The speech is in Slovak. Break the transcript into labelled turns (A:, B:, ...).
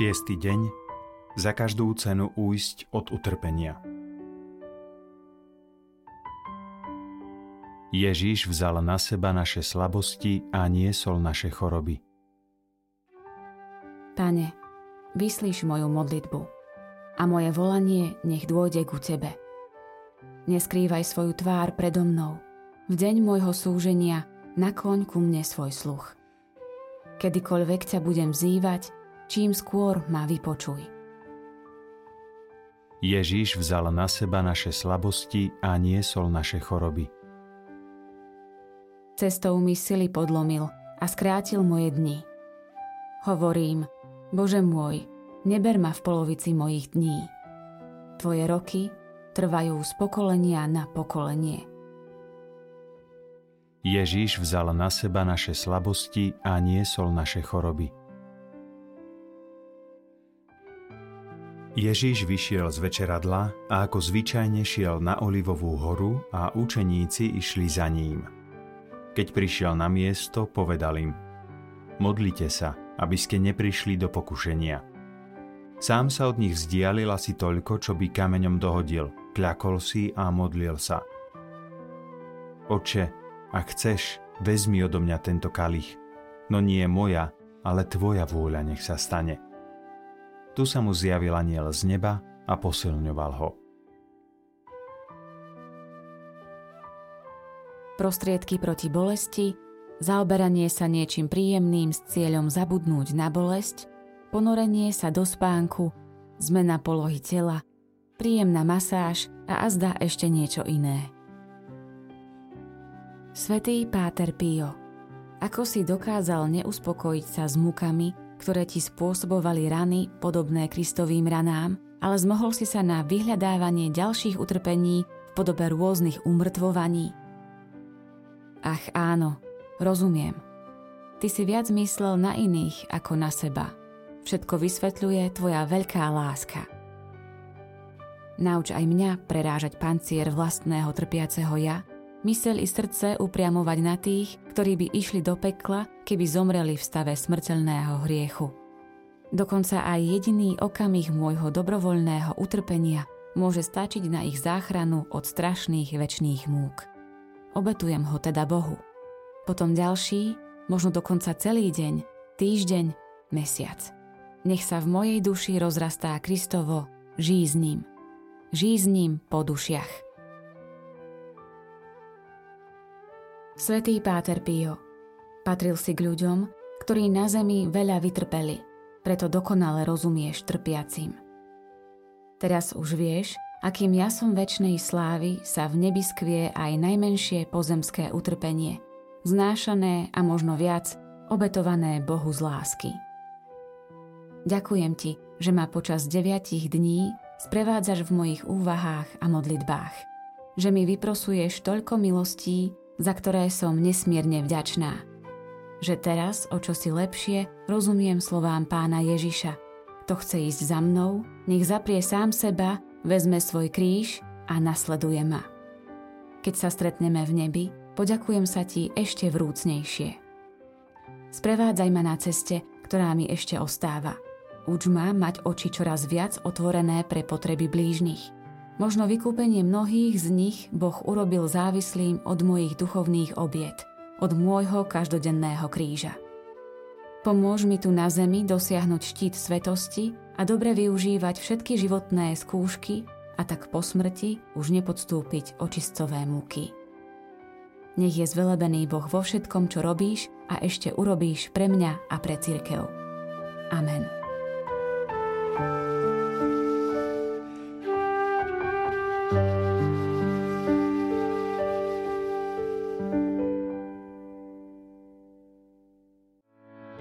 A: Šiestý deň. Za každú cenu újsť od utrpenia. Ježíš vzal na seba naše slabosti a niesol naše choroby.
B: Pane, vyslíš moju modlitbu a moje volanie nech dôjde ku Tebe. Neskrývaj svoju tvár predo mnou. V deň môjho súženia nakloň ku mne svoj sluch. Kedykoľvek ťa budem vzývať, čím skôr ma vypočuj.
A: Ježíš vzal na seba naše slabosti a niesol naše choroby.
B: Cestou mi sily podlomil a skrátil moje dni. Hovorím, Bože môj, neber ma v polovici mojich dní. Tvoje roky trvajú z pokolenia na pokolenie.
A: Ježíš vzal na seba naše slabosti a niesol naše choroby. Ježíš vyšiel z večeradla a ako zvyčajne šiel na Olivovú horu a učeníci išli za ním. Keď prišiel na miesto, povedal im Modlite sa, aby ste neprišli do pokušenia. Sám sa od nich vzdialil asi toľko, čo by kameňom dohodil, kľakol si a modlil sa. Oče, ak chceš, vezmi odo mňa tento kalich, no nie moja, ale tvoja vôľa nech sa stane. Tu sa mu zjavil aniel z neba a posilňoval ho.
B: Prostriedky proti bolesti, zaoberanie sa niečím príjemným s cieľom zabudnúť na bolesť, ponorenie sa do spánku, zmena polohy tela, príjemná masáž a azda ešte niečo iné. Svetý Páter Pio, ako si dokázal neuspokojiť sa s mukami, ktoré ti spôsobovali rany podobné Kristovým ranám, ale zmohol si sa na vyhľadávanie ďalších utrpení v podobe rôznych umrtvovaní. Ach áno, rozumiem. Ty si viac myslel na iných ako na seba. Všetko vysvetľuje tvoja veľká láska. Nauč aj mňa prerážať pancier vlastného trpiaceho ja, Mysel i srdce upriamovať na tých, ktorí by išli do pekla, keby zomreli v stave smrteľného hriechu. Dokonca aj jediný okamih môjho dobrovoľného utrpenia môže stačiť na ich záchranu od strašných väčšných múk. Obetujem ho teda Bohu. Potom ďalší, možno dokonca celý deň, týždeň, mesiac. Nech sa v mojej duši rozrastá Kristovo, žij s ním. Žij s ním po dušiach. Svetý Páter Pio patril si k ľuďom, ktorí na zemi veľa vytrpeli, preto dokonale rozumieš trpiacim. Teraz už vieš, akým jasom väčšnej slávy sa v nebi skvie aj najmenšie pozemské utrpenie, znášané a možno viac, obetované Bohu z lásky. Ďakujem ti, že ma počas deviatich dní sprevádzaš v mojich úvahách a modlitbách, že mi vyprosuješ toľko milostí, za ktoré som nesmierne vďačná. Že teraz, o čo si lepšie, rozumiem slovám pána Ježiša. To chce ísť za mnou, nech zaprie sám seba, vezme svoj kríž a nasleduje ma. Keď sa stretneme v nebi, poďakujem sa ti ešte vrúcnejšie. Sprevádzaj ma na ceste, ktorá mi ešte ostáva. Uč ma mať oči čoraz viac otvorené pre potreby blížnych – Možno vykúpenie mnohých z nich Boh urobil závislým od mojich duchovných obiet, od môjho každodenného kríža. Pomôž mi tu na zemi dosiahnuť štít svetosti a dobre využívať všetky životné skúšky a tak po smrti už nepodstúpiť očistové múky. Nech je zvelebený Boh vo všetkom, čo robíš a ešte urobíš pre mňa a pre církev. Amen.